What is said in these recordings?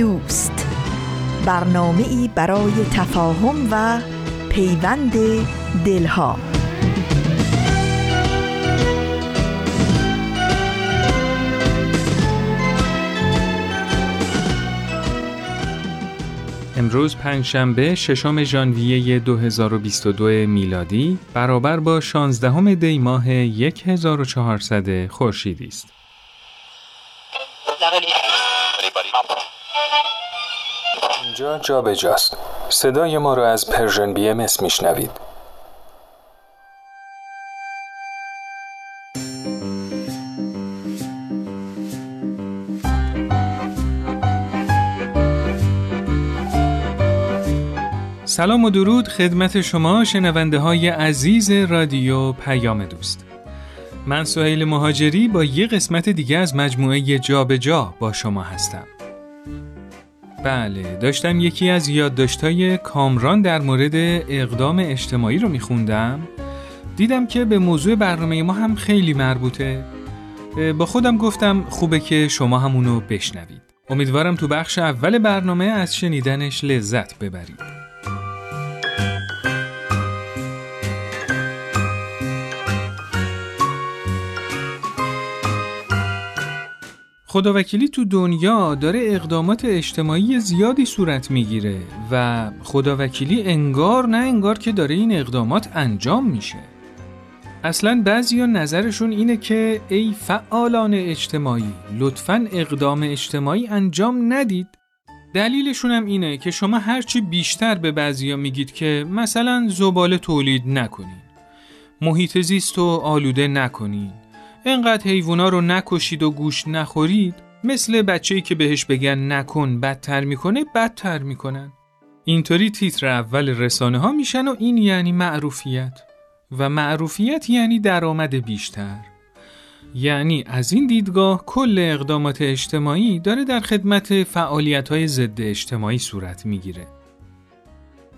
دوست برنامه ای برای تفاهم و پیوند دلها امروز پنجشنبه ششم ژانویه 2022 میلادی برابر با 16 دی ماه 1400 خورشیدی است. جا به جاست. صدای ما را از Persian BMS میشنوید. سلام و درود خدمت شما شنونده های عزیز رادیو پیام دوست. من سهیل مهاجری با یه قسمت دیگه از مجموعه جا به جا با شما هستم. بله داشتم یکی از یادداشت‌های کامران در مورد اقدام اجتماعی رو میخوندم. دیدم که به موضوع برنامه ما هم خیلی مربوطه. با خودم گفتم خوبه که شما همونو بشنوید. امیدوارم تو بخش اول برنامه از شنیدنش لذت ببرید. خداوکیلی تو دنیا داره اقدامات اجتماعی زیادی صورت می‌گیره و خداوکیلی انگار نه انگار که داره این اقدامات انجام میشه. اصلا بعضی نظرشون اینه که ای فعالان اجتماعی لطفا اقدام اجتماعی انجام ندید. دلیلشون هم اینه که شما هرچی بیشتر به بعضیا میگید که مثلا زباله تولید نکنین. محیط زیست رو آلوده نکنین. انقدر حیوونا رو نکشید و گوش نخورید مثل بچه‌ای که بهش بگن نکن بدتر می‌کنه بدتر می‌کنن. اینطوری تیتر اول رسانه ها میشن و این یعنی معروفیت. و معروفیت یعنی درآمد بیشتر. یعنی از این دیدگاه کل اقدامات اجتماعی داره در خدمت فعالیت های ضد اجتماعی صورت می‌گیره.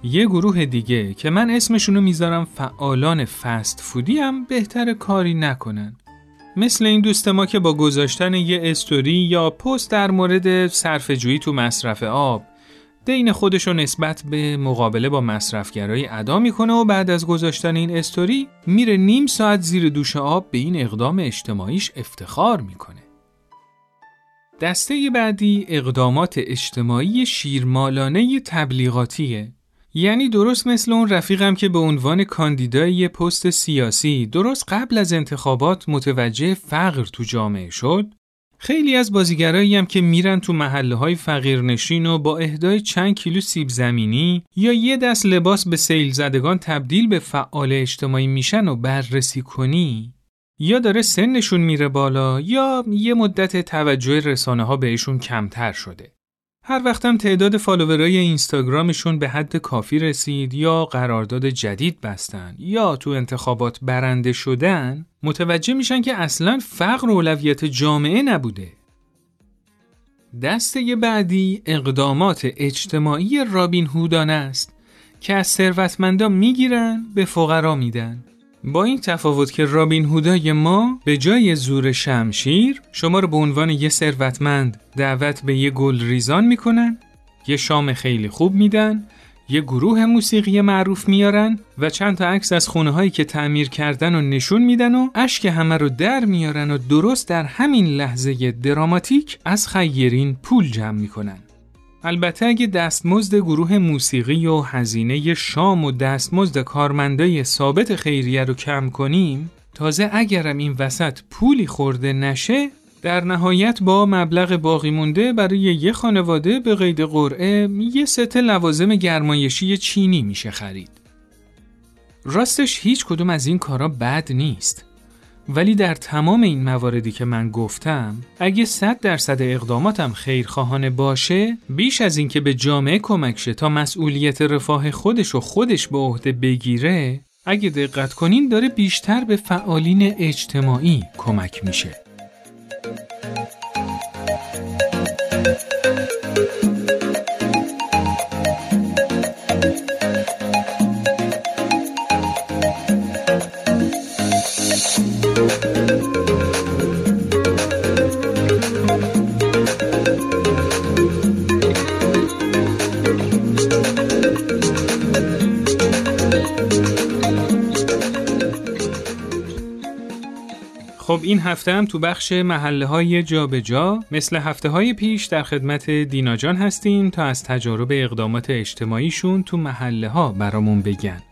یه گروه دیگه که من اسمشونو می‌ذارم فعالان فست فودی هم بهتر کاری نکنن. مثل این دوست ما که با گذاشتن یه استوری یا پست در مورد صرفه‌جویی تو مصرف آب دین خودش رو نسبت به مقابله با مصرفگرایی ادا می‌کنه و بعد از گذاشتن این استوری میره نیم ساعت زیر دوش آب به این اقدام اجتماعیش افتخار می‌کنه. دسته بعدی اقدامات اجتماعی شیرمالانه تبلیغاتیه یعنی درست مثل اون رفیقم که به عنوان کاندیدای یه پست سیاسی درست قبل از انتخابات متوجه فقر تو جامعه شد خیلی از بازیگرایی هم که میرن تو محله های فقیرنشین و با اهدای چند کیلو سیب زمینی یا یه دست لباس به سیل زدگان تبدیل به فعال اجتماعی میشن و بررسی کنی یا داره سنشون میره بالا یا یه مدت توجه رسانه ها بهشون کمتر شده. هر وقتم تعداد فالوورای اینستاگرامشون به حد کافی رسید یا قرارداد جدید بستن یا تو انتخابات برنده شدن متوجه میشن که اصلا فقر اولویت جامعه نبوده. دسته بعدی اقدامات اجتماعی رابین هودان است که از ثروتمندا می‌گیرن به فقرا میدن. با این تفاوت که رابین هودای ما به جای زور شمشیر شما رو به عنوان یه ثروتمند دعوت به یه گل ریزان می‌کنن یه شام خیلی خوب میدن یه گروه موسیقی معروف میارن و چند تا عکس از خونه هایی که تعمیر کردن و نشون میدن و اشک همه رو در میارن و درست در همین لحظه دراماتیک از خیرین پول جمع می‌کنن. البته اگه دستمزد گروه موسیقی و هزینه شام و دستمزد کارمندای ثابت خیریه رو کم کنیم تازه اگرم این وسط پولی خورده نشه در نهایت با مبلغ باقی مونده برای یه خانواده به قید قرعه یه ست لوازم گرمایشی چینی میشه خرید. راستش هیچ کدوم از این کارا بد نیست. ولی در تمام این مواردی که من گفتم اگه 100 درصد اقداماتم خیرخواهانه باشه بیش از اینکه به جامعه کمک شه تا مسئولیت رفاه خودش و خودش به عهده بگیره اگه دقت کنین داره بیشتر به فعالین اجتماعی کمک میشه. خب این هفته هم تو بخش محله های جا به جا مثل هفته های پیش در خدمت دینا جان هستیم تا از تجارب اقدامات اجتماعیشون تو محله ها برامون بگن.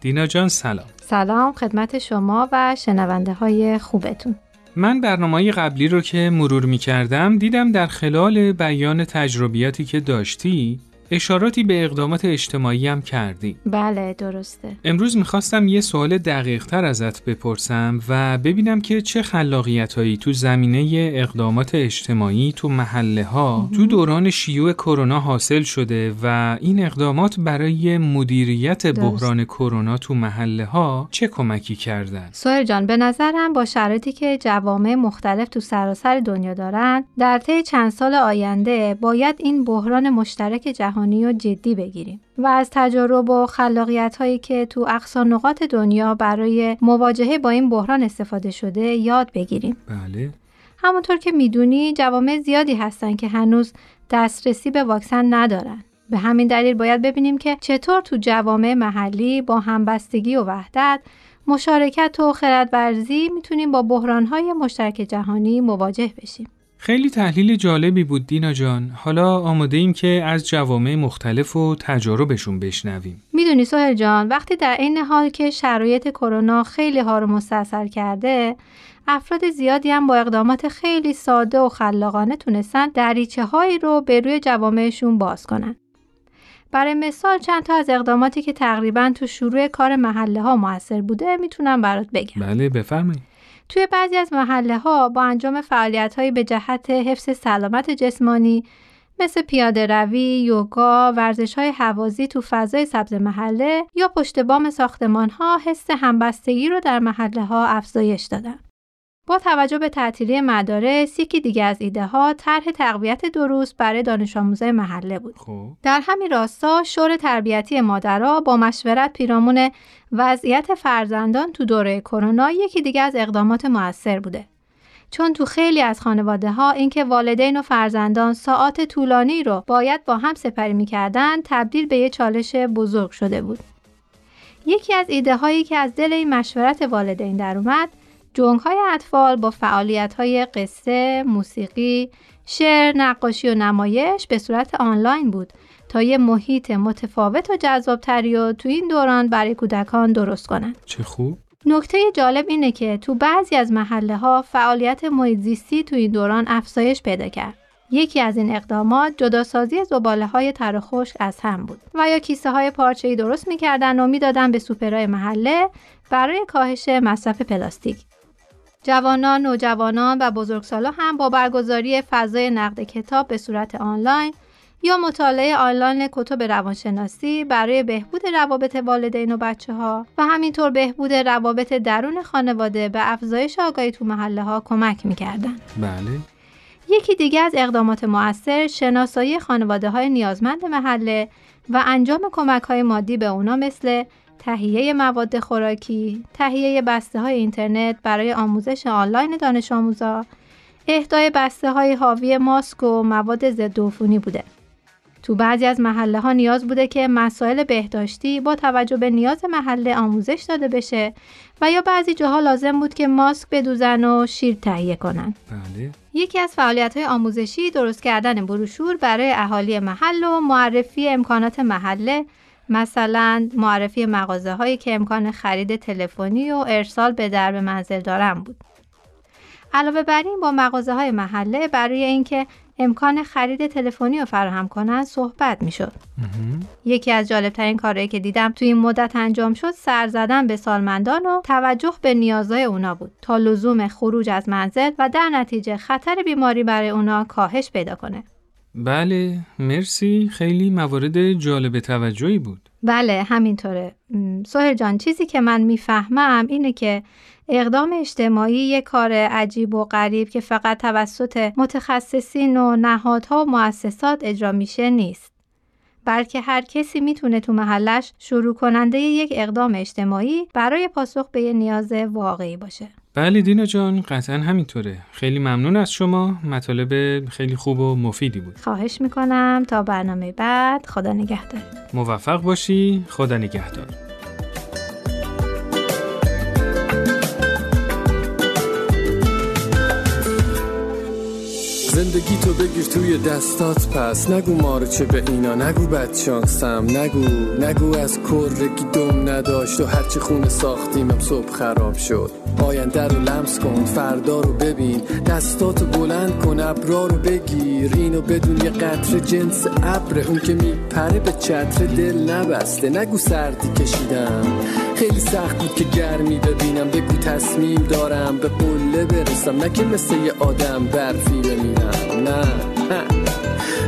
دینا جان سلام. سلام خدمت شما و شنونده های خوبتون. من برنامه قبلی رو که مرور می کردم دیدم در خلال بیان تجربیاتی که داشتی اشاراتی به اقدامات اجتماعی هم کردی. بله درسته. امروز می‌خواستم یه سوال دقیق تر ازت بپرسم و ببینم که چه خلاقیت هایی تو زمینه اقدامات اجتماعی تو محله ها تو دوران شیوع کرونا حاصل شده و این اقدامات برای مدیریت بحران کرونا تو محله ها چه کمکی کردن؟ سوهر جان به نظرم با شرایطی که جوامع مختلف تو سراسر دنیا دارن در طی چند سال آینده باید این بحران مشترک جهان جهانی و جدی بگیریم و از تجارب و خلاقیت هایی که تو اقصا نقاط دنیا برای مواجهه با این بحران استفاده شده یاد بگیریم. بله. همونطور که می‌دونی جوامع زیادی هستن که هنوز دسترسی به واکسن ندارن. به همین دلیل باید ببینیم که چطور تو جوامع محلی با همبستگی و وحدت مشارکت و خردورزی می‌تونیم با بحرانهای مشترک جهانی مواجه بشیم. خیلی تحلیل جالبی بود دینا جان. حالا آماده ایم که از جوامع مختلف و تجاربشون بشنویم. می‌دونی سوهل جان وقتی در این حال که شرایط کرونا خیلی ها رو مستاصل کرده افراد زیادی هم با اقدامات خیلی ساده و خلاقانه تونستن دریچه هایی رو به روی جوامعشون باز کنن. برای مثال چند تا از اقداماتی که تقریبا تو شروع کار محله ها موثر بوده می‌تونم برات بگم. بله بفرمایید. توی بعضی از محله ها با انجام فعالیت هایی به جهت حفظ سلامت جسمانی مثل پیاده روی، یوگا، ورزش های حوازی تو فضای سبز محله یا پشت بام ساختمان ها حس همبستگی رو در محله ها افزایش دادن. با توجه به تعطیلی مدارس یکی دیگه از ایده ها طرح تقویت دروس برای دانش آموزای محله بود. خوب. در همین راستا شور تربیتی مادرها با مشورت پیرامون وضعیت فرزندان تو دوره کرونا یکی دیگه از اقدامات موثر بوده. چون تو خیلی از خانواده ها اینکه والدین و فرزندان ساعات طولانی رو باید با هم سپری می‌کردن تبدیل به یه چالش بزرگ شده بود. یکی از ایده هایی که از دل این مشورت والدین در اومد جنگ های اطفال با فعالیت های قصه، موسیقی، شعر، نقاشی و نمایش به صورت آنلاین بود تا یه محیط متفاوت و جذابتری و تو این دوران برای کودکان درست کنند. چه خوب. نکته جالب اینه که تو بعضی از محله ها فعالیت محیط تو این دوران افزایش پیدا کرد. یکی از این اقدامات جداسازی زباله های تر خشک از هم بود و یا کیسه های پارچه‌ای درست می‌کردن و می‌دادن به سوپرای محله برای کاهش مصرف پلاستیک. جوانان، نوجوانان و بزرگسالان هم با برگزاری فضای نقد کتاب به صورت آنلاین یا مطالعه آنلاین کتب روانشناسی برای بهبود روابط والدین و بچه ها و همینطور بهبود روابط درون خانواده به افزایش آگاهی تو محله ها کمک می‌کردن. بله. یکی دیگه از اقدامات مؤثر شناسایی خانواده های نیازمند محله و انجام کمک های مادی به اونا مثل تهیه مواد خوراکی، تهیه بسته های اینترنت برای آموزش آنلاین دانش آموزا، اهدای بسته های حاوی ماسک و مواد ضد عفونی بوده. تو بعضی از محله ها نیاز بوده که مسائل بهداشتی با توجه به نیاز محله آموزش داده بشه و یا بعضی جاها لازم بود که ماسک بدوزن و شیر تهیه کنن. بله. یکی از فعالیت های آموزشی درست کردن بروشور برای اهالی محل و معرفی امکانات محله مثلا معرفی مغازه هایی که امکان خرید تلفنی و ارسال به درب منزل دارن بود. علاوه بر این با مغازه های محله برای اینکه امکان خرید تلفنی رو فراهم کنن صحبت می‌شد. یکی از جالبترین کارهایی که دیدم توی این مدت انجام شد سر زدن به سالمندان و توجه به نیازهای اونا بود تا لزوم خروج از منزل و در نتیجه خطر بیماری برای اونا کاهش پیدا کنه. بله مرسی. خیلی موارد جالب توجهی بود. بله همینطوره. سهر جان چیزی که من می‌فهمم اینه که اقدام اجتماعی یک کار عجیب و غریب که فقط توسط متخصصین و نهادها و مؤسسات اجرا میشه نیست. بلکه هر کسی می‌تونه تو محلش شروع کننده یک اقدام اجتماعی برای پاسخ به یه نیاز واقعی باشه. بله دینا جان قطعا همینطوره. خیلی ممنون از شما. مطالب خیلی خوب و مفیدی بود. خواهش می‌کنم. تا برنامه بعد خدا نگهدار. موفق باشی. خدا نگهدار. زندگی تو بگیر توی دستات پس. نگو چه به اینا نگو بد شانسم نگو نگو از کرگی دم نداشت و هرچی خونه ساختیمم صبح خراب شد. آینده رو لمس کن فردا رو ببین. دستاتو بلند کن ابرا رو بگیر. اینو بدون یه قطر جنس ابر. اون که میپره به چتر دل نبسته. نگو سردی کشیدم. خیلی سخت بود که گرمی ببینم. بگو تصمیم دارم به قله برسم. نه مثل یه آدم برفی ببینم. نه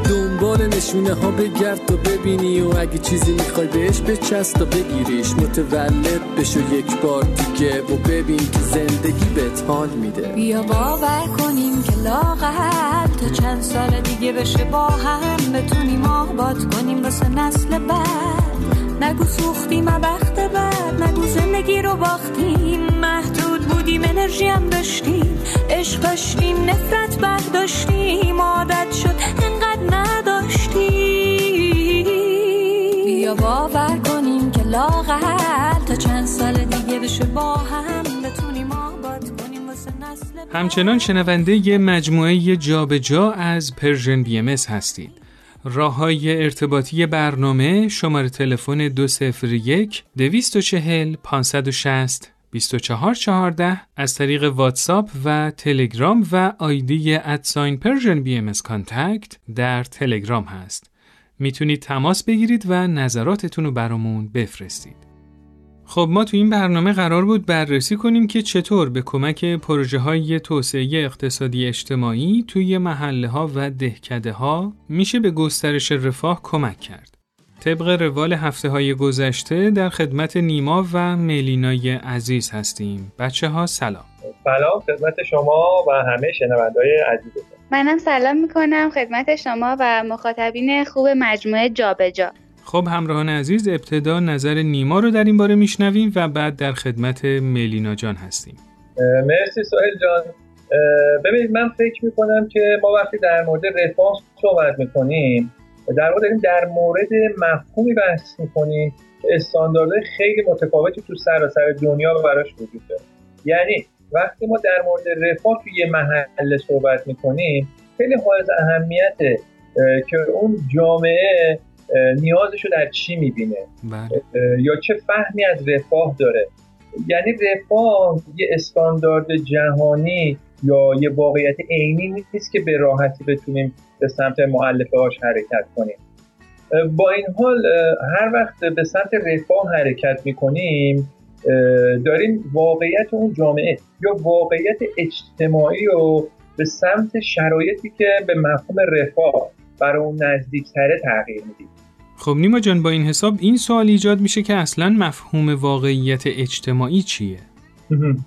دنبال نشونه ها بگرد تا ببینی و اگه چیزی می‌خوای بهش بچست تا بگیریش. متولد بشو یک بار دیگه و ببین که زندگی بهت حال میده. بیا باور کنیم که لاغل تا چند سال دیگه بشه با هم. بتونیم آباد کنیم واسه نسل بعد. نگو سوختیم بخت بد. نگو زندگی رو باختیم. محدود بودیم انرژی هم داشتیم عشق داشتیم نفرت برداشتیم عادت شد انقدر نداشتیم. بیا باور کنیم که لااقل تا چند سال دیگه بشه با هم بتونیم آباد کنیم واسه نسل همچنان شنونده ی مجموعه جابجا جا از Persian BMS هستید. راه های ارتباطی برنامه شماره تلفن 201 240 560 2414 از طریق واتساپ و تلگرام و آیدی at sign Persian BMS contact در تلگرام هست. می‌تونید تماس بگیرید و نظراتتون رو برامون بفرستید. خب ما تو این برنامه قرار بود بررسی کنیم که چطور به کمک پروژه های توسعه اقتصادی اجتماعی توی محله ها و دهکده ها میشه به گسترش رفاه کمک کرد. طبق روال هفته های گذشته در خدمت نیما و ملینای عزیز هستیم. بچه ها سلام. سلام خدمت شما و همه شنوندهای عزیزتون. منم سلام می‌کنم خدمت شما و مخاطبین خوب مجموعه جابجا. جا. خب همراهان عزیز ابتدا نظر نیما رو در این باره میشنویم و بعد در خدمت ملینا جان هستیم مرسی سوهل جان ببینید من فکر می‌کنم که ما وقتی در مورد رفاه صحبت می‌کنیم در واقع داریم در مورد مفهومی بحث می‌کنیم که استانداردهای خیلی متفاوتی تو سراسر دنیا براش وجود داره. یعنی وقتی ما در مورد رفاه توی یه محله صحبت می‌کنیم خیلی حائز اهمیته که اون جامعه نیازش رو در چی می‌بینه؟ بله. یا چه فهمی از رفاه داره؟ یعنی رفاه یه استاندارد جهانی یا یه واقعیت عینی نیست که به راحتی بتونیم به سمت معلفه هاش حرکت کنیم. با این حال هر وقت به سمت رفاه حرکت می‌کنیم داریم واقعیت اون جامعه یا واقعیت اجتماعی رو به سمت شرایطی که به مفهوم رفاه برای اون نزدیکتره تغییر میدیم. خب نیما جان با این حساب این سوال ایجاد میشه که اصلا مفهوم واقعیت اجتماعی چیه؟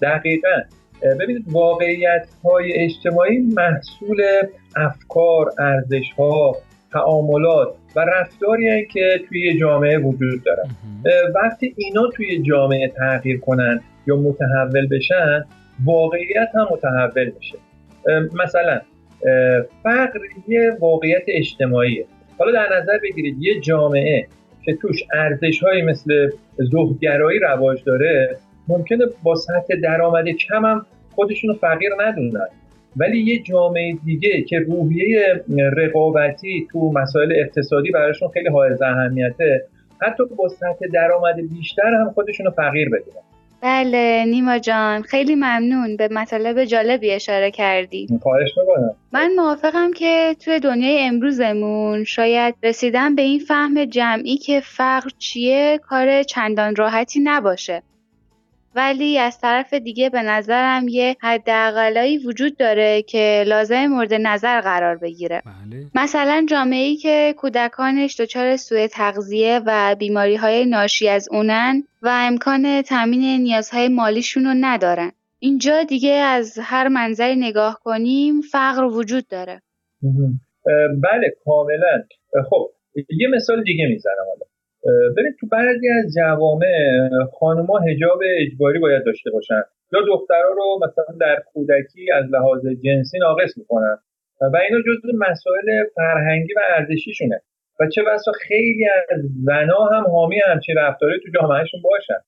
دقیقا. ببینید واقعیت های اجتماعی محصول افکار، ارزش ها، تعاملات و رفتاری که توی جامعه وجود دارن وقتی اینا توی جامعه تغییر کنن یا متحول بشن واقعیت هم متحول میشه مثلا فقر یه واقعیت اجتماعیه. حالا در نظر بگیرید یه جامعه که توش ارزش مثل زهدگرایی رواج داره ممکنه با سطح درآمد کم هم خودشون فقیر ندونن. ولی یه جامعه دیگه که روحیه رقابتی تو مسائل اقتصادی براشون خیلی حائز اهمیته حتی با سطح درآمد بیشتر هم خودشون فقیر بدونن. بله نیما جان. خیلی ممنون. به مطالب جالبی اشاره کردی. خواهش می‌کنم. من موافقم که توی دنیای امروزمون شاید رسیدن به این فهم جمعی که فقر چیه کار چندان راحتی نباشه. ولی از طرف دیگه به نظرم یه حداقلایی وجود داره که لازم مورد نظر قرار بگیره. بله. مثلا جامعه ای که کودکانش دچار سوء تغذیه و بیماری های ناشی از اونن و امکان تامین نیازهای مالیشون رو ندارن. اینجا دیگه از هر منظری نگاه کنیم فقر وجود داره. بله کاملا. خب یه مثال دیگه می‌زنم حالا. ببین تو بعضی از جوامع خانوما هجاب اجباری باید داشته باشن. یا دخترها رو مثلا در کودکی از لحاظ جنسی ناقص می‌کنن. و اینا جزو مسائل فرهنگی و ارزشیشونه. و چه بسا خیلی از زنا هم حامی همچین رفتاری تو جامعهشون باشن.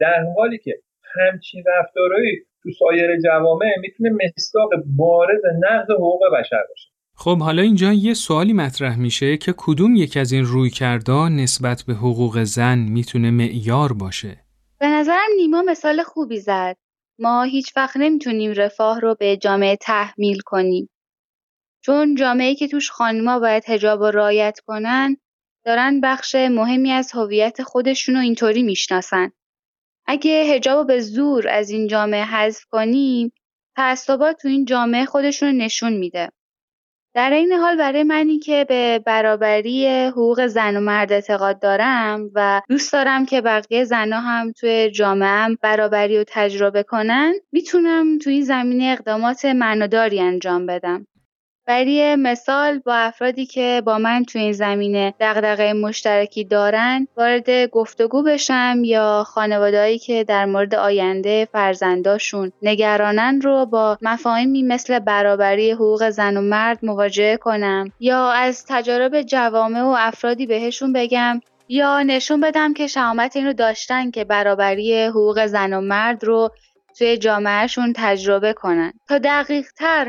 در حالی که همچین رفتارهایی تو سایر جوامع می‌تونه مصداق بارز نقض حقوق بشر باشه. خب حالا اینجا یه سوالی مطرح میشه که کدوم یک از این روی نسبت به حقوق زن می‌تونه معیار باشه؟ به نظرم نیما مثال خوبی زد. ما هیچ وقت نمی‌تونیم رفاه رو به جامعه تحمیل کنیم. چون جامعه که توش خانما باید هجاب و رایت کنن دارن بخش مهمی از هویت خودشون رو اینطوری می‌شناسن. اگه هجاب به زور از این جامعه حذف کنیم تعصبات تو این جامعه خودشون نشون میده. در این حال برای منی که به برابری حقوق زن و مرد اعتقاد دارم و دوست دارم که بقیه زنها هم توی جامعه برابری رو تجربه کنن می‌تونم توی این زمینه اقدامات معناداری انجام بدم. برای مثال با افرادی که با من تو این زمینه دغدغه مشترکی دارن وارد گفتگو بشم یا خانوادهایی که در مورد آینده فرزنداشون نگرانن رو با مفاهیمی مثل برابری حقوق زن و مرد مواجهه کنم یا از تجارب جوامع و افرادی بهشون بگم یا نشون بدم که شهامت این رو داشتن که برابری حقوق زن و مرد رو توی جامعهشون تجربه کنن. تا دقیق تر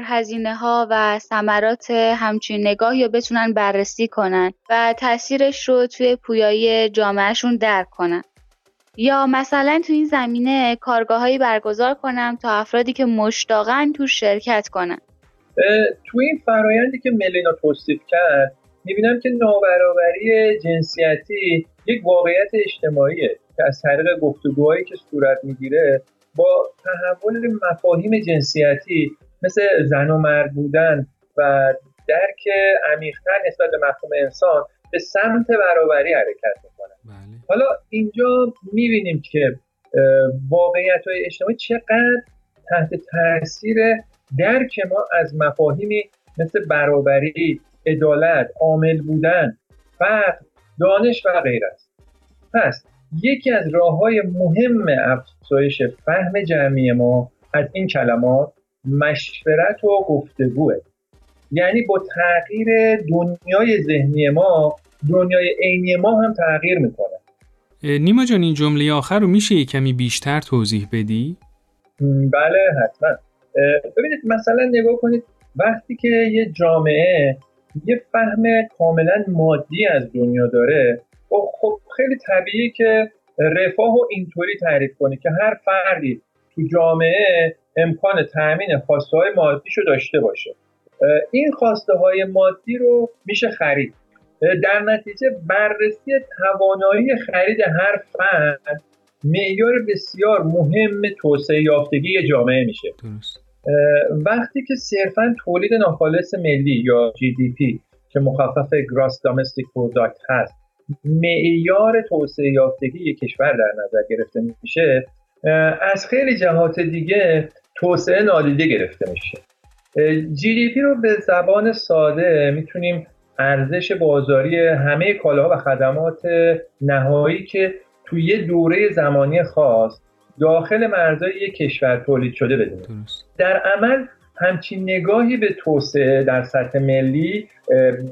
و ثمرات همچین نگاهی رو بتونن بررسی کنن و تاثیرش رو توی پویایی جامعهشون درک کنن. یا مثلا تو این زمینه کارگاههایی برگزار کنم تا افرادی که مشتاقن تو شرکت کنن. تو این فرایندی که ملینا توصیف کرد می‌بینم که نابرابری جنسیتی یک واقعیت اجتماعیه که از طریق گفتگوهایی که صورت می‌گیره با تحول مفاهیم جنسیتی مثل زن و مرد بودن و درک عمیقتر نسبت به مفهوم انسان به سمت برابری حرکت می‌کنن بله. حالا اینجا می‌بینیم که واقعیت های اجتماعی چقدر تحت تاثیر درک ما از مفاهیمی مثل برابری عدالت عامل بودن فقر دانش و غیره است پس یکی از راه های مهم افزایش فهم جمعی ما از این کلمات مشورت و گفتگوه. یعنی با تغییر دنیای ذهنی ما دنیای عینی ما هم تغییر می‌کنه. نیما جان این جمله آخر رو میشه یه کمی بیشتر توضیح بدی؟ بله حتما. ببینید مثلا نگاه کنید وقتی که یه جامعه یه فهم کاملا مادی از دنیا داره خب, خب خیلی طبیعی که رفاه و اینطوری تعریف کنی که هر فردی تو جامعه امکان تأمین خواسته های مادیشو داشته باشه. این خواسته های مادی رو میشه خرید. در نتیجه بررسی توانایی خرید هر فرد معیار بسیار مهم توسعه یافتگی جامعه میشه. وقتی که صرفا تولید ناخالص ملی یا GDP که مخفف گراس دامستیک پروداکت هست معیار توسعه یافتگی یک کشور در نظر گرفته میشه از خیلی جهات دیگه توسعه نادیده گرفته میشه. GDP رو به زبان ساده می‌تونیم ارزش بازاری همه کالاها و خدمات نهایی که توی یه دوره زمانی خاص داخل مرزهای یک کشور تولید شده بدونیم در عمل همچین نگاهی به توسعه در سطح ملی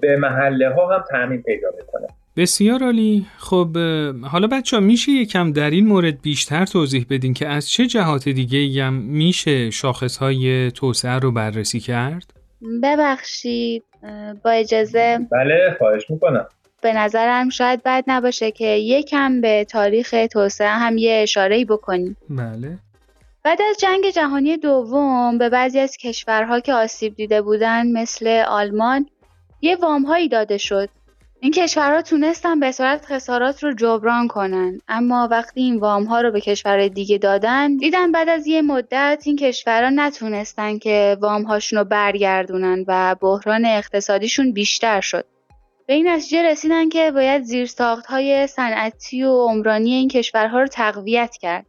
به محله ها هم تعمین پیدا می‌کنه. بسیار عالی خب حالا بچه ها میشه یکم در این مورد بیشتر توضیح بدین که از چه جهات دیگه هم میشه شاخص های توسعه رو بررسی کرد؟ ببخشید با اجازه بله خواهش می‌کنم به نظرم شاید بد نباشه که یکم به تاریخ توسعه هم یه اشاره‌ای بکنیم. بله. بعد از جنگ جهانی دوم به بعضی از کشورها که آسیب دیده بودن مثل آلمان یه وامهایی داده شد این کشورها تونستن به صورت خسارات رو جبران کنن. اما وقتی این وام ها رو به کشورهای دیگه دادن دیدن بعد از یه مدت این کشورها نتونستن که وام هاشون رو برگردونن و بحران اقتصادیشون بیشتر شد. به این نتیجه رسیدن که باید زیرساخت های صنعتی و عمرانی این کشورها رو تقویت کرد.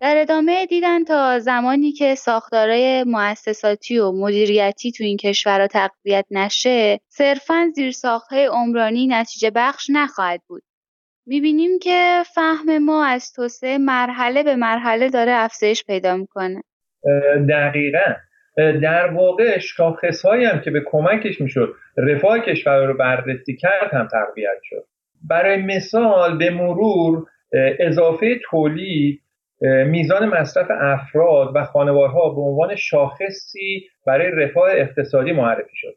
در ادامه دیدن تا زمانی که ساختارهای مؤسساتی و مدیریتی تو این کشورها تقویت نشه صرفا زیرساختهای عمرانی نتیجه بخش نخواهد بود. می‌بینیم که فهم ما از توسعه مرحله به مرحله داره افزایش پیدا می‌کنه. دقیقا. در واقع شاخص هم که به کمکش می‌شد رفاه کشور رو بررسی کرد هم تقویت شد. برای مثال به مرور اضافه تولید میزان مصرف افراد و خانوارها به عنوان شاخصی برای رفاه اقتصادی معرفی شد.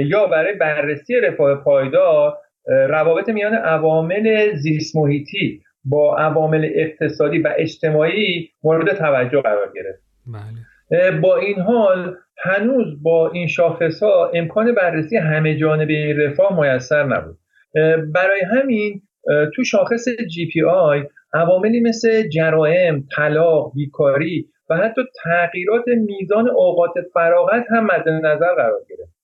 یا برای بررسی رفاه پایدار روابط میان عوامل زیست محیطی با عوامل اقتصادی و اجتماعی مورد توجه قرار گرفت. بله. با این حال هنوز با این شاخص ها امکان بررسی همه جانبه رفاه میسر نبود. برای همین تو شاخص جی پی آی عواملی مثل جرائم، طلاق، بیکاری و حتی تغییرات میزان اوقات فراغت هم مد نظر قرار گرفت.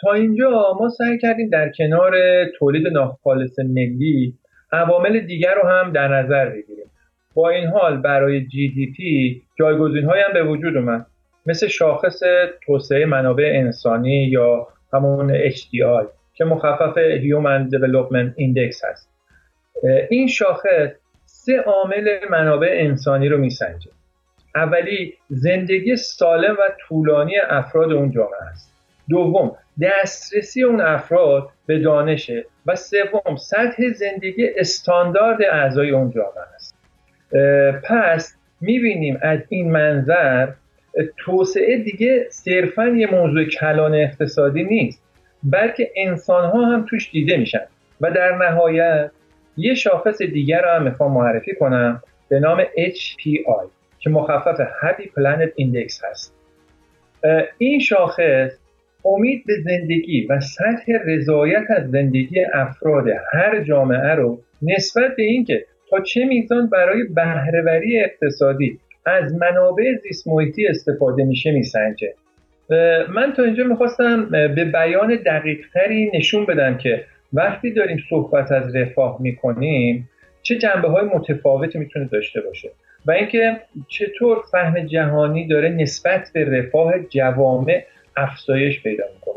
تا اینجا ما سعی کردیم در کنار تولید ناخالص ملی عوامل دیگر رو هم در نظر بگیریم. با این حال برای GDP جایگزین هم به وجود اومد. مثل شاخص توسعه منابع انسانی یا همون HDI که مخفف Human Development Index هست. این شاخص سه عامل منابع انسانی رو میسنجه. اولی زندگی سالم و طولانی افراد اون جامعه است. دوم دسترسی اون افراد به دانشه. و سوم سطح زندگی استاندارد اعضای اون جامعه است. پس می‌بینیم از این منظر توسعه دیگه صرفا یه موضوع کلان اقتصادی نیست بلکه انسان ها هم توش دیده میشن. و در نهایت یه شاخص دیگر رو هم می‌خوام معرفی کنم. به نام HPI که مخفف Happy Planet Index هست. این شاخص امید به زندگی و سطح رضایت از زندگی افراد هر جامعه رو نسبت به اینکه تا چه میزان برای بهرهوری اقتصادی از منابع زیست محیطی استفاده میشه میسنجه. من تا اینجا می‌خواستم به بیان دقیقتری نشون بدم که وقتی داریم صحبت از رفاه می‌کنیم چه جنبه های متفاوتی می‌تونه داشته باشه؟ و اینکه چطور فهم جهانی داره نسبت به رفاه جوامع افزایش پیدا می‌کنه.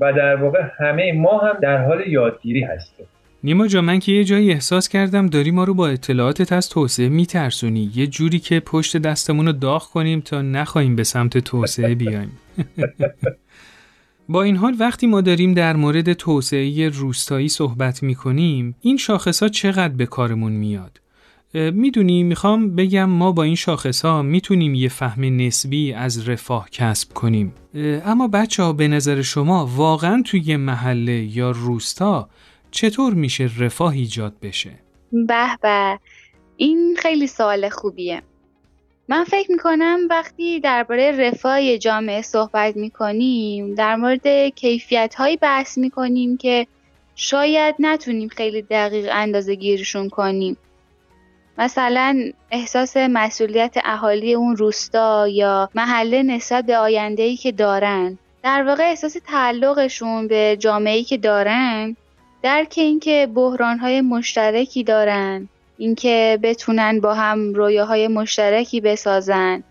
و در واقع همه ما هم در حال یادگیری هستیم. نیما جا من که یه جایی احساس کردم داری ما رو با اطلاعاتت از توسعه میترسونی. یه جوری که پشت دستمون رو داغ کنیم تا نخواهیم به سمت توسعه بیایم. با این حال وقتی ما داریم در مورد توسعه روستایی صحبت می کنیم این شاخص ها چقدر به کارمون میاد؟ می‌دونی می‌خوام بگم ما با این شاخص ها می‌تونیم یه فهم نسبی از رفاه کسب کنیم. اما بچه ها به نظر شما واقعا توی محله یا روستا چطور میشه رفاه ایجاد بشه؟ به به. این خیلی سوال خوبیه. من فکر می‌کنم وقتی درباره رفاه جامعه صحبت می‌کنیم در مورد کیفیت هایی بحث می‌کنیم که شاید نتونیم خیلی دقیق اندازه گیرشون کنیم. مثلا احساس مسئولیت اهالی اون روستا یا محله نسبت به آینده‌ای که دارن در واقع احساس تعلقشون به جامعه‌ای که دارن درک اینکه بحرانهای مشترکی دارن. اینکه بتونن با هم رویاهای مشترکی بسازن.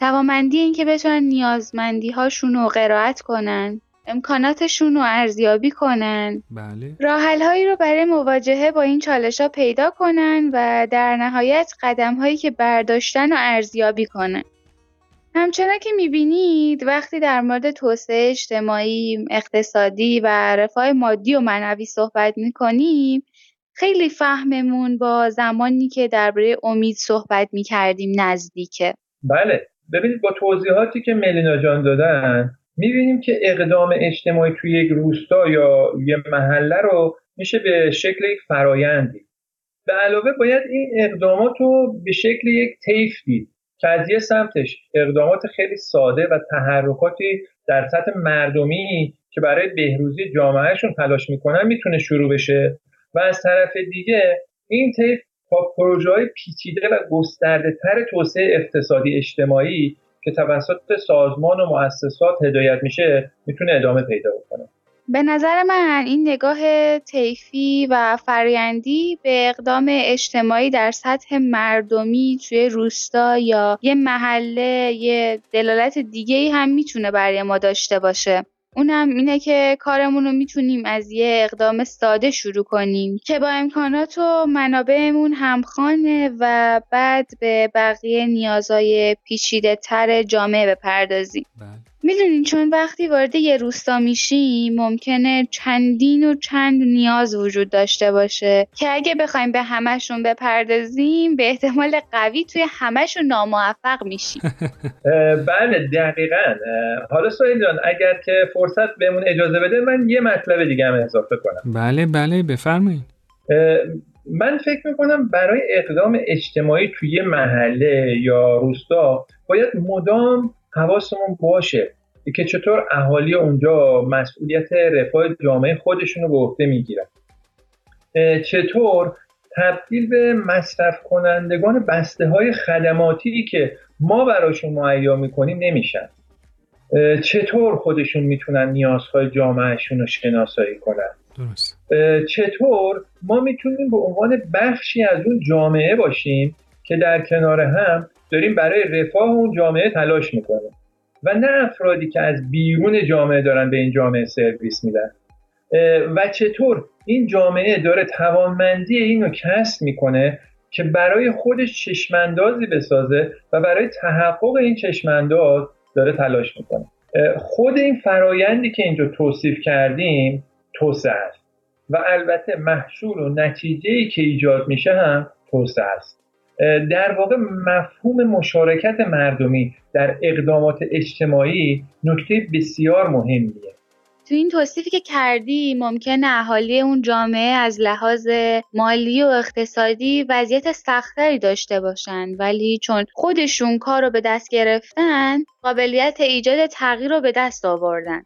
توامندی اینکه بتونن نیازمندی هاشون رو قرائت کنن امکاناتشون رو ارزیابی کنن. بله. راحل هایی رو برای مواجهه با این چالش ها پیدا کنن و در نهایت قدم هایی که برداشتن و ارزیابی کنن. همچنان که می‌بینید وقتی در مورد توسعه اجتماعی، اقتصادی و رفاه مادی و معنوی صحبت می‌کنیم خیلی فهممون با زمانی که درباره امید صحبت می‌کردیم نزدیکه. بله. ببینید با توضیحاتی که ملینا جان دادن می‌بینیم که اقدام اجتماعی توی یک روستا یا یه محله رو میشه به شکل یک فرایندی. به علاوه باید این اقدامات رو به شکل یک طیف دید که از یه سمتش اقدامات خیلی ساده و تحرکاتی در سطح مردمی که برای بهروزی جامعهشون تلاش می‌کنن می‌تونه شروع بشه. و از طرف دیگه این طیف با پروژه های پیچیده و گسترده تر توسعه اقتصادی اجتماعی که توسط سازمان و مؤسسات هدایت میشه می‌تونه ادامه پیدا بکنه. به نظر من این نگاه طیفی و فرایندی به اقدام اجتماعی در سطح مردمی توی روستا یا یه محله یه دلالت دیگه ای هم می‌تونه برای ما داشته باشه. اونم اینه که کارمون رو می‌تونیم از یه اقدام ساده شروع کنیم که با امکانات و منابعمون همخانه و بعد به بقیه نیازهای پیچیده تر جامعه بپردازیم بله. می‌دونین چون وقتی وارد یه روستا میشیم ممکنه چندین و چند نیاز وجود داشته باشه که اگه بخوایم به همشون بپردازیم به احتمال قوی توی همشون ناموفق میشیم. بله دقیقا. حالا سویل جان اگر که فرصت بهمون اجازه بده من یه مطلب دیگه هم اضافه کنم. بله بله بفرمایید. من فکر می‌کنم برای اقدام اجتماعی توی محله یا روستا باید مدام حواسمون باشه. که چطور اهالی اونجا مسئولیت رفاه جامعه خودشون رو به عهده می‌گیرن. چطور تبدیل به مصرف کنندگان بسته های خدماتی که ما براشون معیا می‌کنیم نمیشن. چطور خودشون می‌تونن نیازهای جامعهشون رو شناسایی کنن؟ درست. چطور ما می‌تونیم به عنوان بخشی از اون جامعه باشیم که در کنار هم داریم برای رفاه اون جامعه تلاش می‌کنیم؟ و نه افرادی که از بیرون جامعه دارن به این جامعه سرویس میدن. و چطور؟ این جامعه داره توانمندی اینو کسب می‌کنه که برای خودش چشماندازی بسازه و برای تحقق این چشمانداز داره تلاش می‌کنه. خود این فرایندی که اینجا توصیف کردیم توسعه است. و البته محصول و نتیجه که ایجاد میشه هم توسعه است. در واقع مفهوم مشارکت مردمی در اقدامات اجتماعی نکته بسیار مهمیه. تو این توصیفی که کردی ممکن اهالی اون جامعه از لحاظ مالی و اقتصادی وضعیت سختری داشته باشن ولی چون خودشون کار رو به دست گرفتن قابلیت ایجاد تغییر رو به دست آوردن.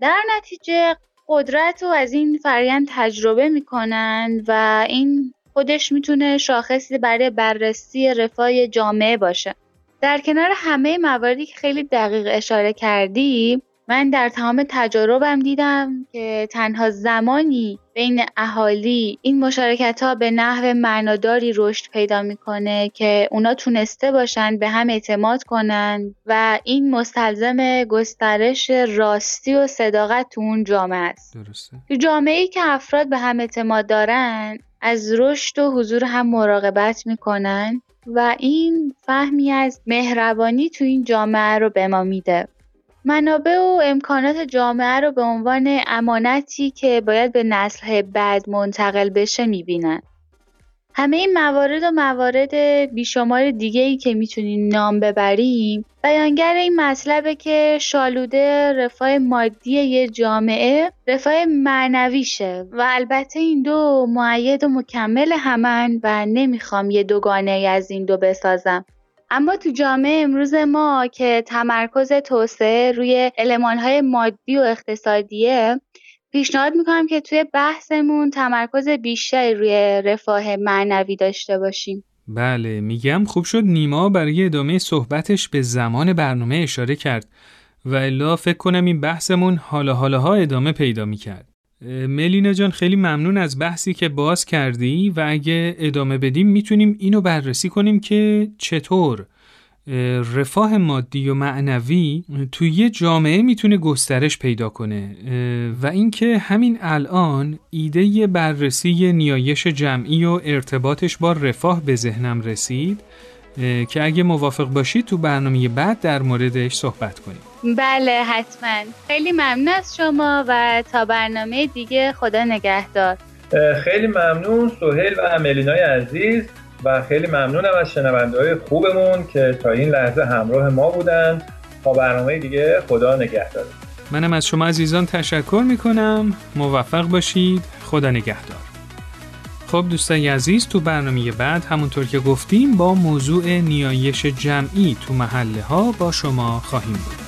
در نتیجه قدرت رو از این فرایند تجربه می‌کنن و این خودش می‌تونه شاخصی برای بررسی رفاه جامعه باشه در کنار همه مواردی که خیلی دقیق اشاره کردی من در تمام تجاربم دیدم که تنها زمانی بین اهالی این مشارکت ها به نحو معناداری رشد پیدا می‌کنه که اونا تونسته باشن به هم اعتماد کنن و این مستلزم گسترش راستی و صداقت تو اون جامعه است درسته. تو جامعه ای که افراد به هم اعتماد دارن از رشد و حضور هم مراقبت می‌کنن و این فهمی از مهربانی تو این جامعه رو به ما میده. منابع و امکانات جامعه رو به عنوان امانتی که باید به نسل بعد منتقل بشه می‌بینن. همه این موارد و موارد بیشمار دیگه ای که می‌تونیم نام ببریم بیانگر این مطلبه که شالوده رفاه مادی یه جامعه رفاه معنویشه و البته این دو معید و مکمل همن و نمی‌خوام یه دوگانه از این دو بسازم. اما تو جامعه امروز ما که تمرکز توسعه روی المانهای مادی و اقتصادیه پیشنهاد می‌کنم که توی بحثمون تمرکز بیشتری روی رفاه معنوی داشته باشیم. بله میگم خوب شد نیما برای ادامه صحبتش به زمان برنامه اشاره کرد و الا فکر کنم این بحثمون حالا حالا ها ادامه پیدا می‌کرد. ملینا جان خیلی ممنون از بحثی که باز کردی و اگه ادامه بدیم می‌تونیم اینو بررسی کنیم که چطور رفاه مادی و معنوی توی یه جامعه می‌تونه گسترش پیدا کنه و اینکه همین الان ایده بررسی نیایش جمعی و ارتباطش با رفاه به ذهنم رسید که اگه موافق باشید تو برنامه بعد در موردش صحبت کنیم. بله حتما. خیلی ممنون از شما و تا برنامه دیگه خدا نگهدار. خیلی ممنون سهیل و ملینای عزیز. و خیلی ممنونم از شنونده های خوبمون که تا این لحظه همراه ما بودن. تا برنامه دیگه خدا نگهدار. منم از شما عزیزان تشکر می‌کنم. موفق باشید. خدا نگهدار. خب دوستای عزیز تو برنامه بعد همونطور که گفتیم با موضوع نیایش جمعی تو محله ها با شما خواهیم بود.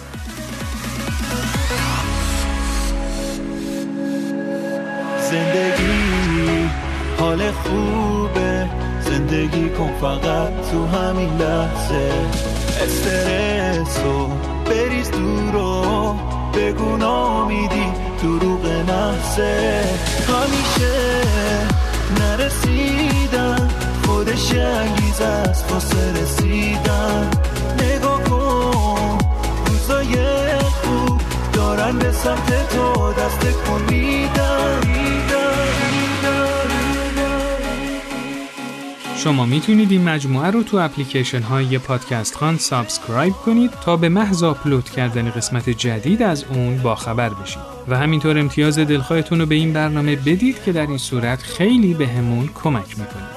کن فقط تو همین لحظه استرس و بریز دورو بگو نامیدی دروغ نحسه همیشه نرسیدن خودش انگیز از واسه رسیدن. نگاه کن روزای خوب دارن به سمت تو دست کن میدن شما می‌تونید این مجموعه رو تو اپلیکیشن های پادکست خوان subscribe کنید تا به محض آپلود کردن قسمت جدید از اون باخبر بشید. و همینطور امتیاز دلخواهتون رو به این برنامه بدید که در این صورت خیلی بهمون کمک می‌کنید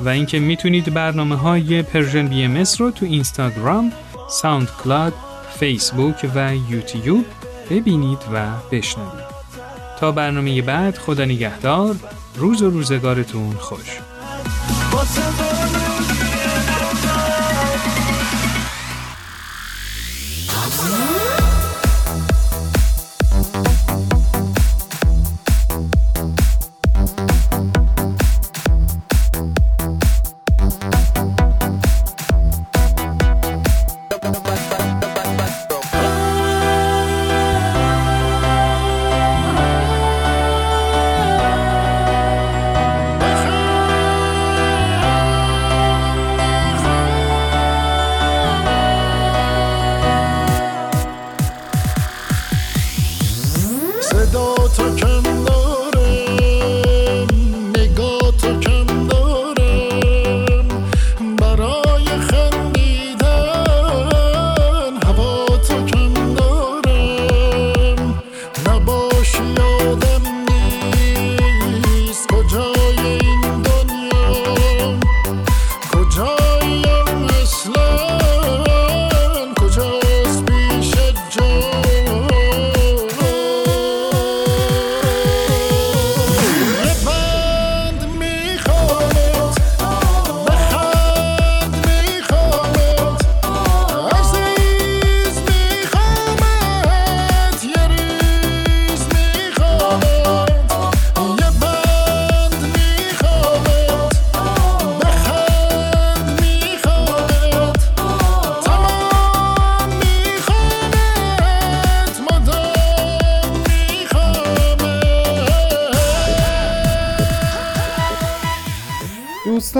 و اینکه می‌تونید برنامه های Persian BMS رو تو اینستاگرام، SoundCloud، فیسبوک و یوتیوب ببینید و بشنوید. تا برنامه بعد خدا نگهدار روز و روزگارتون خوش. Awesome.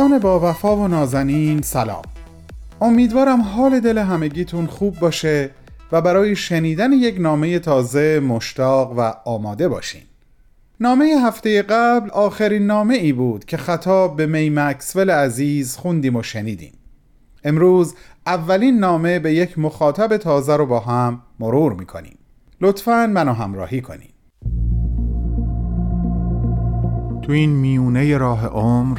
دوستان با وفا و نازنین سلام. امیدوارم حال دل همگیتون خوب باشه و برای شنیدن یک نامه تازه مشتاق و آماده باشین. نامه هفته قبل آخرین نامه ای بود که خطاب به می مکسول عزیز خوندیم و شنیدیم. امروز اولین نامه به یک مخاطب تازه رو با هم مرور می‌کنیم. لطفا منو همراهی کنین. تو این میونه راه عمر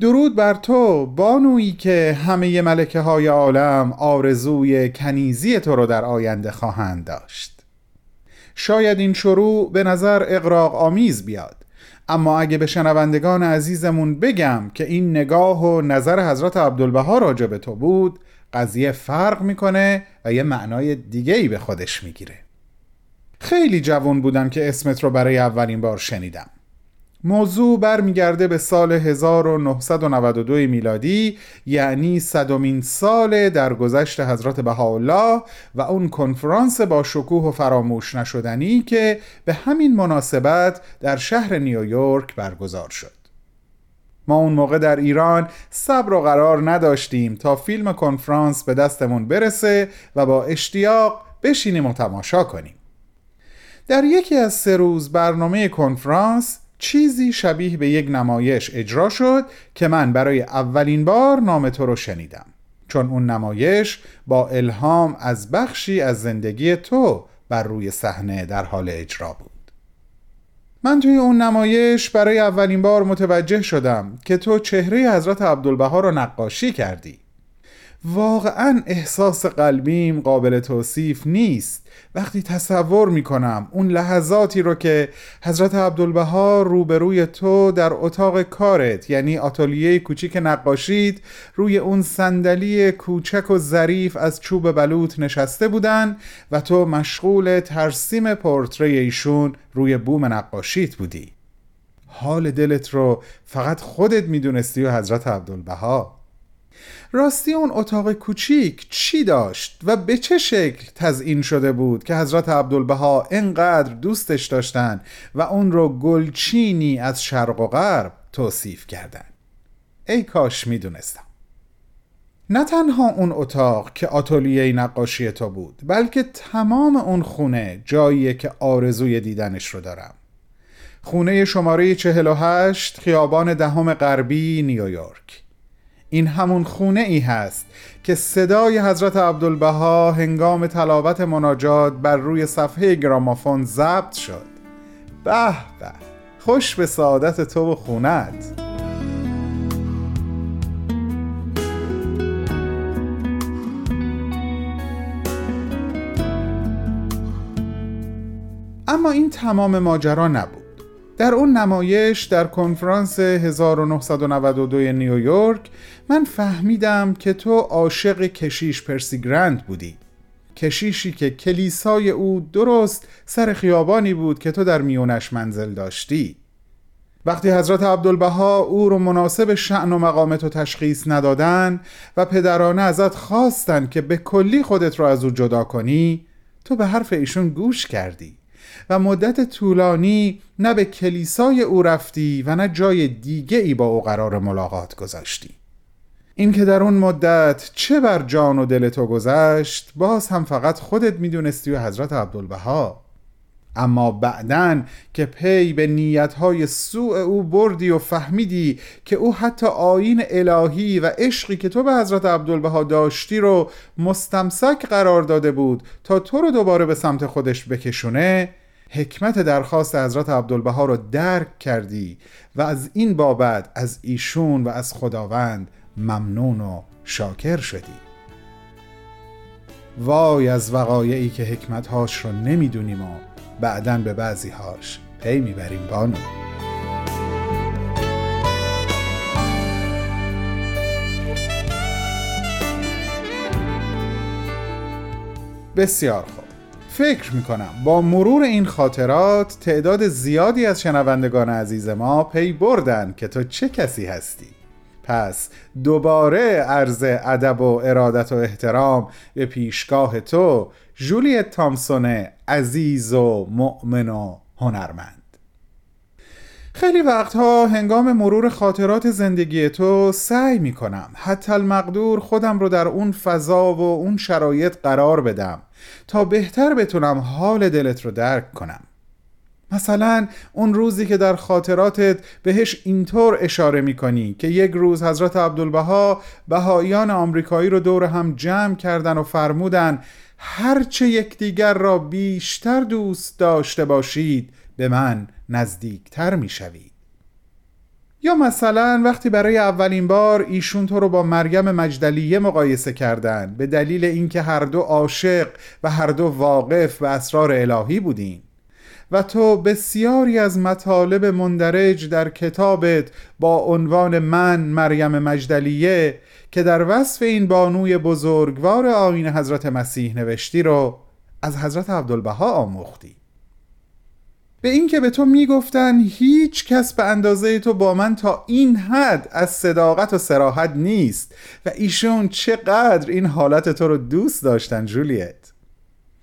درود بر تو بانویی که همه ملکه های عالم آرزوی کنیزی تو رو در آینده خواهند داشت. شاید این شروع به نظر اقراق آمیز بیاد اما اگه به شنوندگان عزیزمون بگم که این نگاه و نظر حضرت عبدالبها راجع به تو بود قضیه فرق می‌کنه و یه معنای دیگه ای به خودش می‌گیره. خیلی جوان بودم که اسمت رو برای اولین بار شنیدم. موضوع برمیگرده به سال 1992 میلادی یعنی صدمین سال درگذشت حضرت بهاءالله و اون کنفرانس با شکوه و فراموش نشدنی که به همین مناسبت در شهر نیویورک برگزار شد. ما اون موقع در ایران صبر و قرار نداشتیم تا فیلم کنفرانس به دستمون برسه و با اشتیاق بشینیم و تماشا کنیم. در یکی از سه روز برنامه کنفرانس چیزی شبیه به یک نمایش اجرا شد که من برای اولین بار نام تو رو شنیدم. چون اون نمایش با الهام از بخشی از زندگی تو بر روی صحنه در حال اجرا بود. من توی اون نمایش برای اولین بار متوجه شدم که تو چهره حضرت عبدالبها رو نقاشی کردی. واقعا احساس قلبیم قابل توصیف نیست. وقتی تصور می‌کنم اون لحظاتی رو که حضرت عبدالبها روبروی تو در اتاق کارت یعنی آتلیه کوچیک نقاشید روی اون صندلی کوچک و ظریف از چوب بلوط نشسته بودن و تو مشغول ترسیم پورتری ایشون روی بوم نقاشیت بودی. حال دلت رو فقط خودت می‌دونستی و حضرت عبدالبها راستی اون اتاق کوچیک چی داشت و به چه شکل تزئین شده بود که حضرت عبدالبها انقدر دوستش داشتن و اون رو گلچینی از شرق و غرب توصیف کردن؟ ای کاش می‌دونستم. نه تنها اون اتاق که آتولیه نقاشی تو بود بلکه تمام اون خونه جاییه که آرزوی دیدنش رو دارم. خونه شماره 48 خیابان دهم غربی نیویورک. این همون خونه ای هست که صدای حضرت عبدالبها هنگام تلاوت مناجات بر روی صفحه گرامافون ضبط شد. به به خوش به سعادت تو و خونت. اما این تمام ماجرا نبود. در اون نمایش در کنفرانس 1992 نیویورک من فهمیدم که تو عاشق کشیش پرسی گرند بودی. کشیشی که کلیسای او درست سر خیابانی بود که تو در میونش منزل داشتی. وقتی حضرت عبدالبها او رو مناسب شعن و مقام تو تشخیص ندادن و پدرانه ازت خواستن که به کلی خودت رو از او جدا کنی تو به حرف ایشون گوش کردی. و مدت طولانی نه به کلیسای او رفتی و نه جای دیگه ای با او قرار ملاقات گذاشتی. این که در اون مدت چه بر جان و دل تو گذشت باز هم فقط خودت می‌دونستی و حضرت عبدالبها. اما بعدن که پی به نیتهای سوء او بردی و فهمیدی که او حتی آین الهی و عشقی که تو به حضرت عبدالبها داشتی رو مستمسک قرار داده بود تا تو رو دوباره به سمت خودش بکشونه حکمت درخواست حضرت عبدالبها رو درک کردی و از این بابت از ایشون و از خداوند ممنون و شاکر شدی. وای از وقایعی که حکمتهاش رو نمی‌دونیم و بعدا به بعضی هاش پی می‌بریم بانو. بسیار خوب. فکر می‌کنم. با مرور این خاطرات تعداد زیادی از شنوندگان عزیز ما پی بردن که تو چه کسی هستی. پس دوباره عرض ادب و ارادت و احترام به پیشگاه تو جولیت تامسون عزیز و مؤمن و هنرمند. خیلی وقتها هنگام مرور خاطرات زندگی تو سعی می کنم حتی المقدور خودم رو در اون فضا و اون شرایط قرار بدم. تا بهتر بتونم حال دلت رو درک کنم. مثلا اون روزی که در خاطراتت بهش اینطور اشاره می‌کنی که یک روز حضرت عبدالبها بهاییان آمریکایی رو دور هم جمع کردن و فرمودن هرچه یکدیگر را بیشتر دوست داشته باشید به من نزدیکتر می‌شوید. یا مثلا وقتی برای اولین بار ایشون تو رو با مریم مجدلیه مقایسه کردن به دلیل اینکه هر دو عاشق و هر دو واقف به اسرار الهی بودین. و تو بسیاری از مطالب مندرج در کتابت با عنوان من مریم مجدلیه که در وصف این بانوی بزرگوار آین حضرت مسیح نوشتی رو از حضرت عبدالبها آموختی. به اینکه به تو می‌گفتن هیچ کس به اندازه تو با من تا این حد از صداقت و سراحت نیست و ایشون چقدر این حالت تو رو دوست داشتن جولیت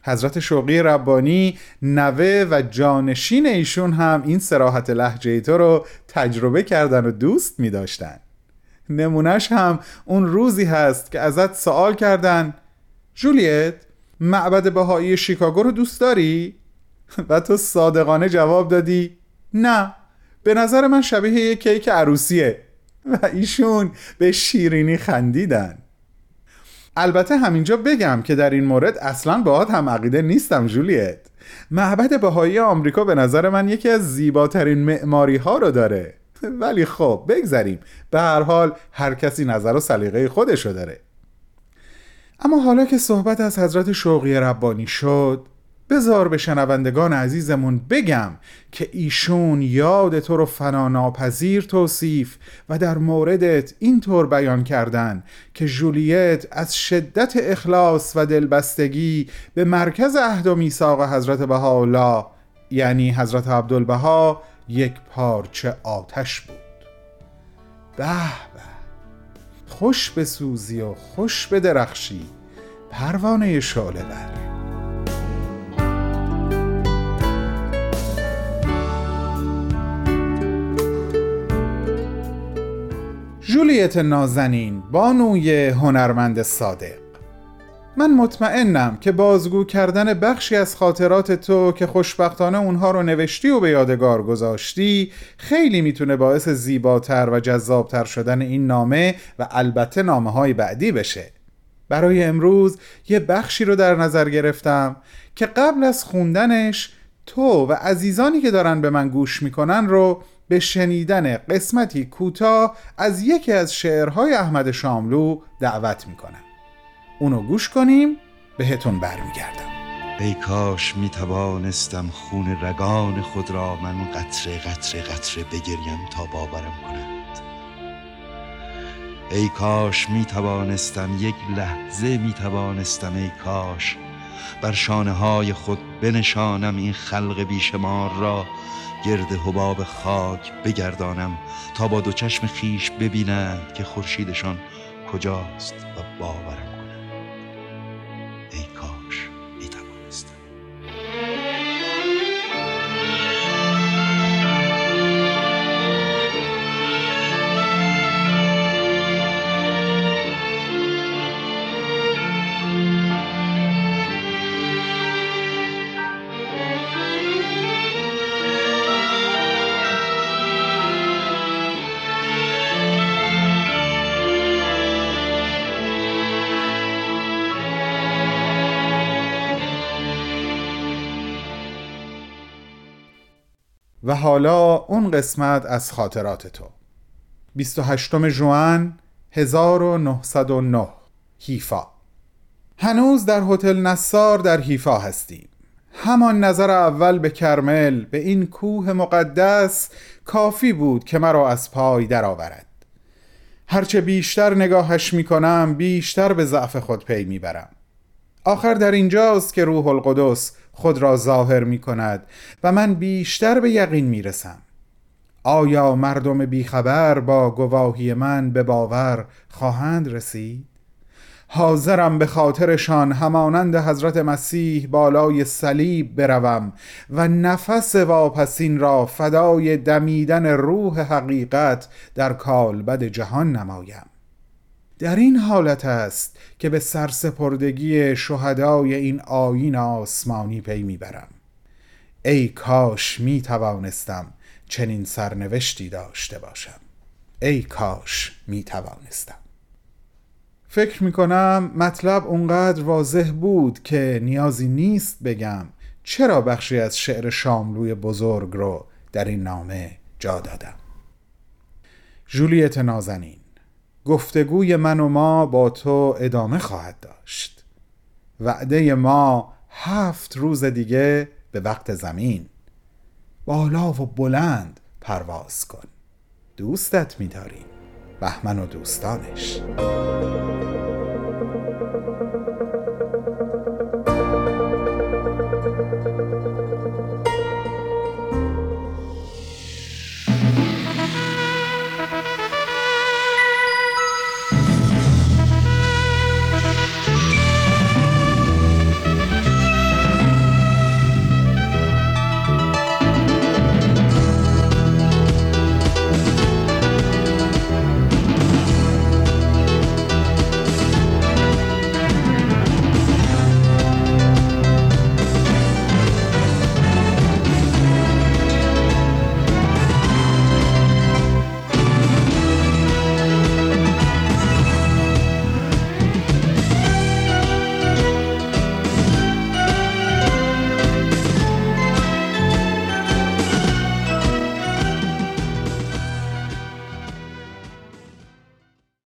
حضرت شوقی ربانی نوه و جانشین ایشون هم این سراحت لحجه تو رو تجربه کردن و دوست می داشتن نمونش هم اون روزی هست که ازت سوال کردن جولیت معبد بهایی شیکاگو رو دوست داری؟ و تو صادقانه جواب دادی نه به نظر من شبیه یک کیک عروسیه. و ایشون به شیرینی خندیدن. البته همینجا بگم که در این مورد اصلا باهات هم عقیده نیستم جولیت. معبد بهایی آمریکا به نظر من یکی از زیباترین معماری ها رو داره. ولی خب بگذریم. به هر حال هر کسی نظر و سلیقه خودشو داره. اما حالا که صحبت از حضرت شوقی ربانی شد بزار به شنوندگان عزیزمون بگم که ایشون یاد تو رو فناناپذیر توصیف و در موردت اینطور بیان کردن که جولیت از شدت اخلاص و دلبستگی به مرکز عهد و میثاق حضرت بهاءالله یعنی حضرت عبدالبها یک پارچه آتش بود. به به خوش به سوزی و خوش به درخشی پروانه شعله بر. جولیت نازنین بانوی هنرمند صادق. من مطمئنم که بازگو کردن بخشی از خاطرات تو که خوشبختانه اونها رو نوشتی و به یادگار گذاشتی خیلی می‌تونه باعث زیباتر و جذابتر شدن این نامه و البته نامه های بعدی بشه. برای امروز یه بخشی رو در نظر گرفتم که قبل از خوندنش تو و عزیزانی که دارن به من گوش می‌کنن رو به شنیدن قسمتی کوتاه از یکی از شعرهای احمد شاملو دعوت می‌کنم. اونو گوش کنیم بهتون برمیگردم. ای کاش می توانستم خون رگان خود را من قطره قطره قطره بگریم تا باورم کند ای کاش می توانستم یک لحظه می توانستم ای کاش بر شانه های خود بنشانم این خلق بیشمار را. گرد حباب خاک بگردانم تا با دو چشم خیش ببینند که خورشیدشان کجاست و باورم. و حالا اون قسمت از خاطرات تو. 28 جوان 1909 هیفا هنوز در هتل نصار در هیفا هستیم. همان نظر اول به کرمل به این کوه مقدس کافی بود که مرا از پای درآورد. هرچه بیشتر نگاهش می‌کنم بیشتر به ضعف خود پی می‌برم. آخر در اینجاست که روح القدس خود را ظاهر می کند و من بیشتر به یقین می رسم آیا مردم بیخبر با گواهی من به باور خواهند رسید؟ حاضرم به خاطرشان همانند حضرت مسیح بالای صلیب بروم و نفس واپسین را فدای دمیدن روح حقیقت در کالبد جهان نمایم در این حالت است که به سرسپردگی شهدای این آین آسمانی پی می‌برم. ای کاش می توانستم چنین سرنوشتی داشته باشم. ای کاش می توانستم فکر می کنم مطلب اونقدر واضح بود که نیازی نیست بگم چرا بخشی از شعر شاملوی بزرگ رو در این نامه جا دادم. جولیت نازنین. گفتگوی من و ما با تو ادامه خواهد داشت. وعده ما هفت روز دیگه به وقت زمین. بالا و بلند پرواز کن. دوستت میداریم. بهمن و دوستانش.